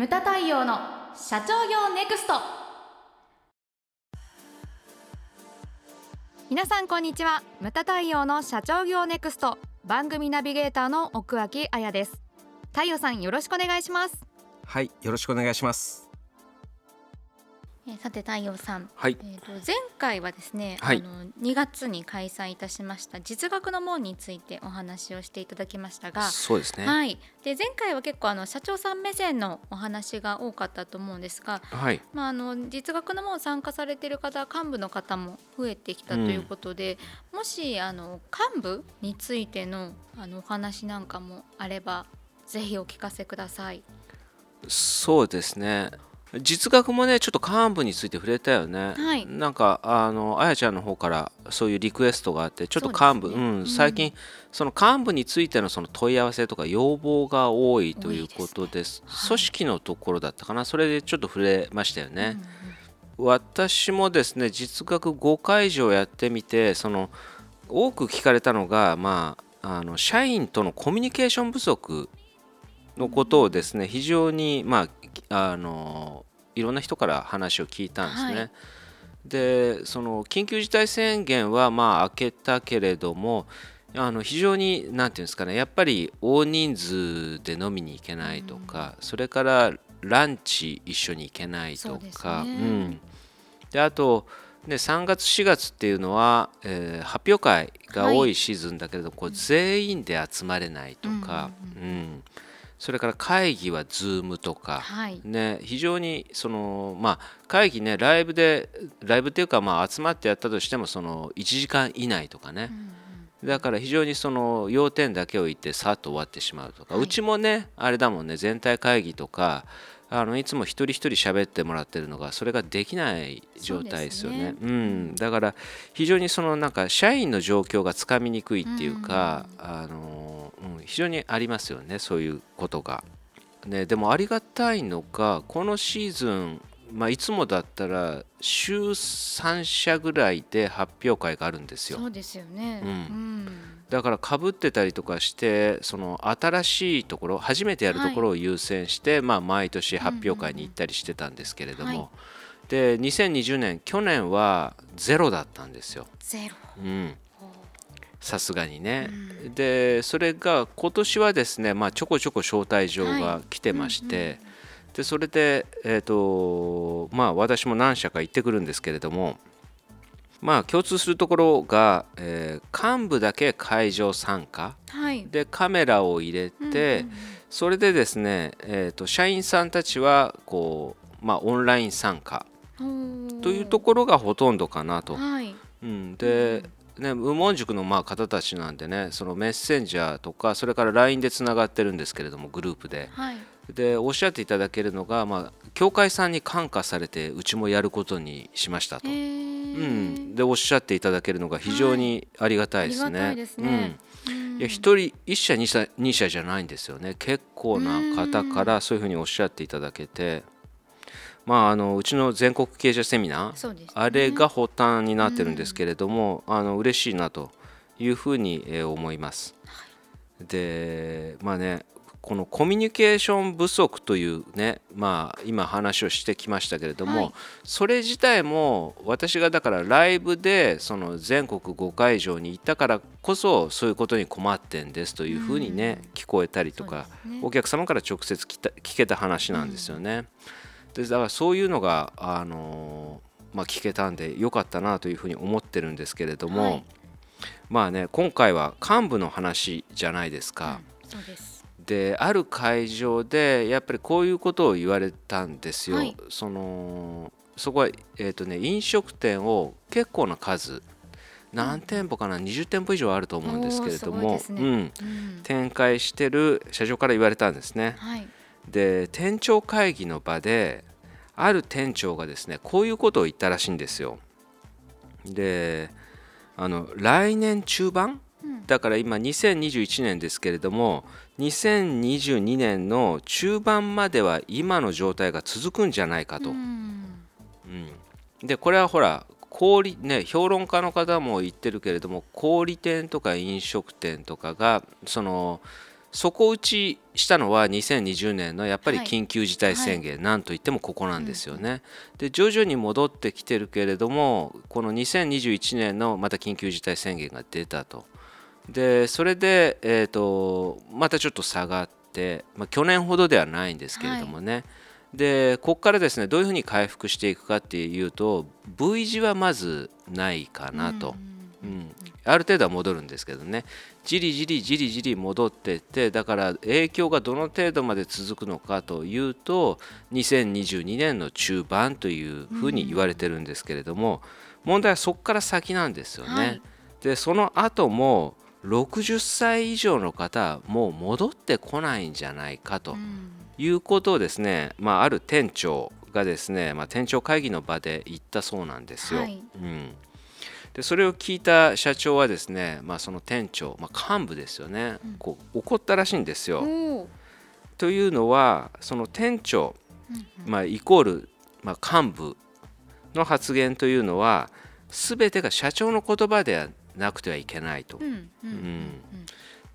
ムタ太陽の社長業ネクスト。皆さんこんにちは。ムタ太陽の社長業ネクスト。番組ナビゲーターの奥脇彩です。太陽さんよろしくお願いします。はいよろしくお願いします。えさて太陽さん、はい。えー、と前回はですね、はい。あの2月に開催いたしました実学の門についてお話をしていただきましたが、そうですね。はい、で前回は結構あの社長さん目線のお話が多かったと思うんですが、はい。まあ、あの実学の門参加されている方幹部の方も増えてきたということで、もしあの幹部についてのあのお話なんかもあればぜひお聞かせください。そうですね実学もねちょっと幹部について触れたよね、はい。なんかあのあやちゃんの方からそういうリクエストがあってちょっと幹部う、ねうんん、最近その幹部についてのその問い合わせとか要望が多いということです。ね。はい。組織のところだったかな。それでちょっと触れましたよね、うん私もですね実学5回以上やってみてその多く聞かれたのが、まあ、あの社員とのコミュニケーション不足のことをですね非常に、まあ、あのいろんな人から話を聞いたんですね。はい。でその緊急事態宣言はまあ明けたけれどもあの非常に何て言うんですかねやっぱり大人数で飲みに行けないとか、それからランチ一緒に行けないとそうね。うん、であと、ね、3月4月っていうのは、えー発表会が多いシーズンだけれど、こう全員で集まれないとか、うんそれから会議は Zoom とか、はい。ね、非常にその、まあ、会議ねライブでライブっていうか、まあ、集まってやったとしてもその1時間以内とかね、だから非常にその要点だけを言ってさっと終わってしまうとか、はい。うちもねあれだもんね全体会議とかあのいつも一人一人喋ってもらってるのがそれができない状態ですよね。そううん、だから非常にそのなんか社員の状況がつかみにくいっていうか、あのうん、非常にありますよねそういうことが。ね、でもありがたいのがこのシーズン、まあ、いつもだったら週3社ぐらいで発表会があるんですよ。そうですよね。うんんだからかぶってたりとかしてその新しいところ初めてやるところを優先して、まあ、毎年発表会に行ったりしてたんですけれども、はいで2020年去年はゼロだったんですよ。ゼロ。うんさすがにね、うん。でそれが今年はですね、まあ、ちょこちょこ招待状はが来てまして、うんでそれで、えーとまあ、私も何社か行ってくるんですけれどもまあ共通するところが、えー幹部だけ会場参加。はい。でカメラを入れて、それでですね、えー、と社員さんたちはこう、まあ、オンライン参加うんというところがほとんどかなと。はい。うん、で、ね、無門塾のまあ方たちなんでねそのメッセンジャーとかそれから LINE でつながってるんですけれどもグループで。はい。でおっしゃっていただけるのが、まあ、教会さんに感化されてうちもやることにしましたと、へうーん、でおっしゃっていただけるのが非常にありがたいですね。ありがたいですね。うん。いや一人一社二社二社じゃないんですよね。結構な方からそういうふうにおっしゃっていただけてまああのうちの全国経営者セミナーね。あれが発端になってるんですけれども、あの嬉しいなというふうにえー思います。でまあねこのコミュニケーション不足というねまあ今話をしてきましたけれども、はい。それ自体も私がだからライブでその全国5会場に行ったからこそそういうことに困ってんですというふうにね、聞こえたりとか、ね。お客様から直接聞いた聞けた話なんですよね。でだからそういうのが、あのーまあ、聞けたんでよかったなというふうに思ってるんですけれども、はいまあね今回は幹部の話じゃないですか。うんそうです。である会場でやっぱりこういうことを言われたんですよ。はいそのそこは、えーとね、飲食店を結構な数何店舗かな20店舗以上あると思うんですけれども、ねうん、うん展開してる社長から言われたんですね。はい。で店長会議の場である店長がですねこういうことを言ったらしいんですよ。であの来年中盤？うんだから今2021年ですけれども2022年の中盤までは今の状態が続くんじゃないかと。うんうんでこれはほら小売ね評論家の方も言ってるけれども小売店とか飲食店とかがその底打ちしたのは2020年のやっぱり緊急事態宣言、はい、なんといってもここなんですよね。で徐々に戻ってきてるけれどもこの2021年のまた緊急事態宣言が出たと。でそれで、えーと、またちょっと下がって、まあ、去年ほどではないんですけれどもね、はい、でここからですねどういうふうに回復していくかっていうと V 字はまずないかなと。うんうん、ある程度は戻るんですけどね。じりじりじりじり戻っていってだから影響がどの程度まで続くのかというと2022年の中盤というふうに言われてるんですけれども、問題はそこから先なんですよね。はい、でその後も60歳以上の方もう戻ってこないんじゃないかということをですね、まあ、ある店長がですね、まあ、店長会議の場で言ったそうなんですよ。はい、うんでそれを聞いた社長はですね、まあ、その店長、まあ、幹部ですよね、うん、こう怒ったらしいんですよ。というのはその店長、まあ、イコール、まあ、幹部の発言というのは全てが社長の言葉ではなくてはいけないと。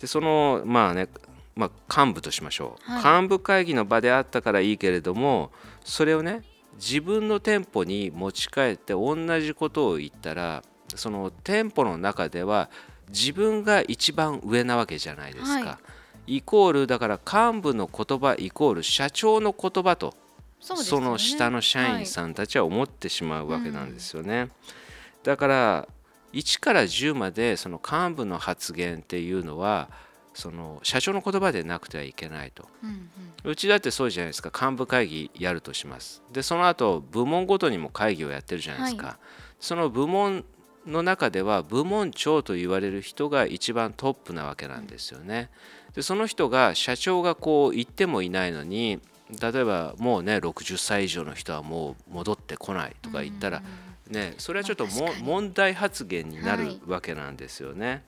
でそのまあねまあ、幹部としましょう、はい、幹部会議の場であったからいいけれどもそれをね自分の店舗に持ち帰って同じことを言ったらその店舗の中では自分が一番上なわけじゃないですか。はい、イコールだから幹部の言葉イコール社長の言葉とそ,、の下の社員さんたちは思ってしまうわけなんですよね。はい。うん、だから1から10までその幹部の発言っていうのはその社長の言葉でなくてはいけないと、うんうん、うちだってそうじゃないですか。幹部会議やるとします。でその後部門ごとにも会議をやってるじゃないですか、はい、その部門の中では部門長と言われる人が一番トップなわけなんですよね。でその人が社長がこう言ってもいないのに例えばもうね60歳以上の人はもう戻ってこないとか言ったら、ね、それはちょっとも問題発言になるわけなんですよね。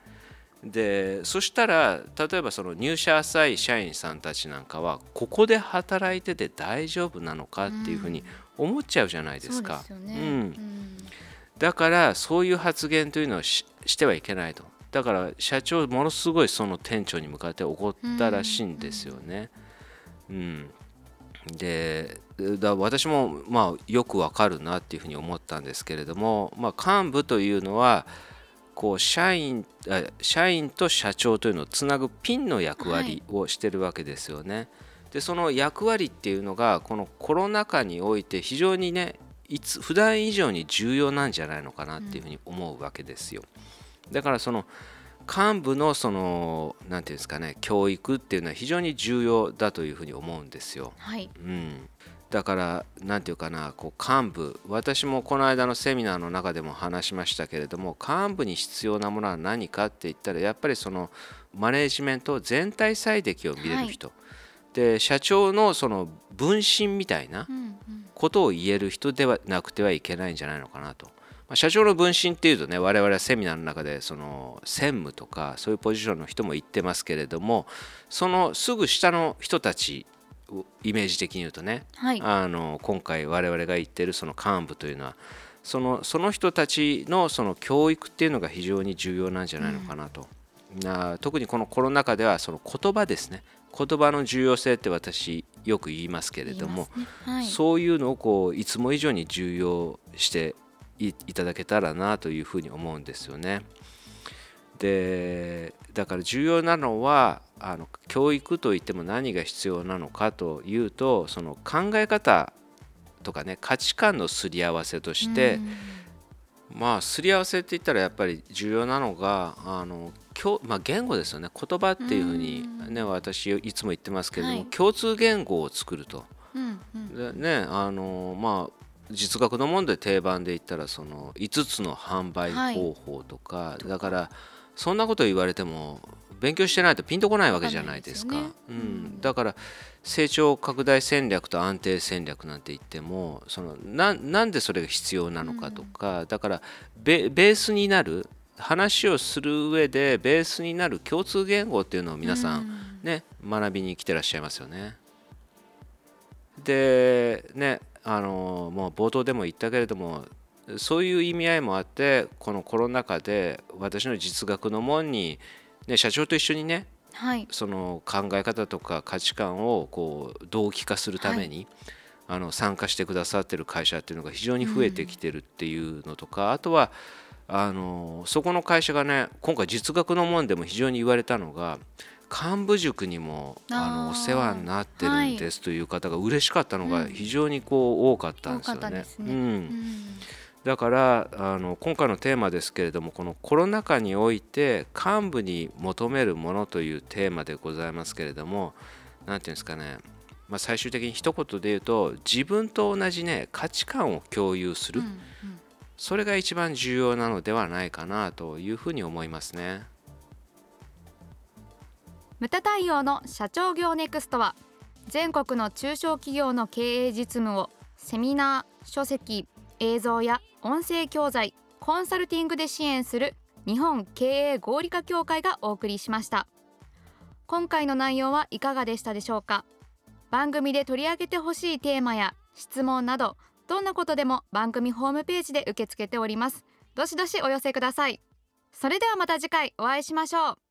でそしたら例えばその入社浅い社員さんたちなんかはここで働いてて大丈夫なのかっていうふうに思っちゃうじゃないですか。うん、うんだからそういう発言というのをしてはいけないとだから社長ものすごいその店長に向かって怒ったらしいんですよね。うん、でだ私もまあよくわかるなっていうふうに思ったんですけれども、まあ、幹部というのはこう社員社員と社長というのをつなぐピンの役割をしてるわけですよね。はい、でその役割っていうのがこのコロナ禍において非常にねいつ普段以上に重要なんじゃないのかなっていうふうに思うわけですよ。だからその幹部のその何て言うんですかね教育っていうのは非常に重要だというふうに思うんですよ。はい、うん、だから何て言うかなこう幹部私もこの間のセミナーの中でも話しましたけれども幹部に必要なものは何かって言ったらやっぱりそのマネージメント全体最適を見れる人、はい、で社長のその分身みたいな、うんことを言える人ではなくてはいけないんじゃないのかなと。まあ、社長の分身っていうとね我々はセミナーの中でその専務とかそういうポジションの人も言ってますけれどもそのすぐ下の人たちをイメージ的に言うとね、はい、あの今回我々が言ってるその幹部というのはそのその人たちのその教育っていうのが非常に重要なんじゃないのかなと。うん、な特にこのコロナ禍ではその言葉ですね言葉の重要性って私よく言いますけれども、ね。はい、そういうのをこういつも以上に重要していただけたらなというふうに思うんですよね。でだから重要なのはあの教育といっても何が必要なのかというとその考え方とかね価値観のすり合わせとして、まあすり合わせって言ったらやっぱり重要なのがあのまあ、言語ですよね。言葉っていうふうにね、私いつも言ってますけれども、はい、共通言語を作ると。うんうん、でねあのまあ実学のもんで定番で言ったらその5つの販売方法とか、はい、だからそんなこと言われても勉強してないとピンとこないわけじゃないですか。すね、うん、だから成長拡大戦略と安定戦略なんて言ってもそのななんでそれが必要なのかとか、うん、だからベースになる話をする上でベースになる共通言語っていうのを皆さんね、うん、学びに来てらっしゃいますよね。でねあのもう冒頭でも言ったけれどもそういう意味合いもあってこのコロナ禍で私の実学の門に、ね、社長と一緒にねはい。その考え方とか価値観をこう同期化するために、あの参加してくださってる会社っていうのが非常に増えてきてるっていうのとか、あとはあのそこの会社がね今回実学の門でも非常に言われたのが幹部塾にもあのお世話になってるんですという方が嬉しかったのがうん非常にこう多かったんですよね。ううん。ん。だからあの今回のテーマですけれどもこのコロナ禍において幹部に求めるものというテーマでございますけれども何ていうんですかね、まあ、最終的に一言で言うと自分と同じね価値観を共有する、うんうんそれが一番重要なのではないかなというふうに思いますね。無駄対応の社長業ネクストは全国の中小企業の経営実務をセミナー書籍映像や音声教材コンサルティングで支援する日本経営合理化協会がお送りしました今回の内容はいかがでしたでしょうか？番組で取り上げてほしいテーマや質問などどんなことでも番組ホームページで受け付けております。どしどしお寄せください。それではまた次回お会いしましょう。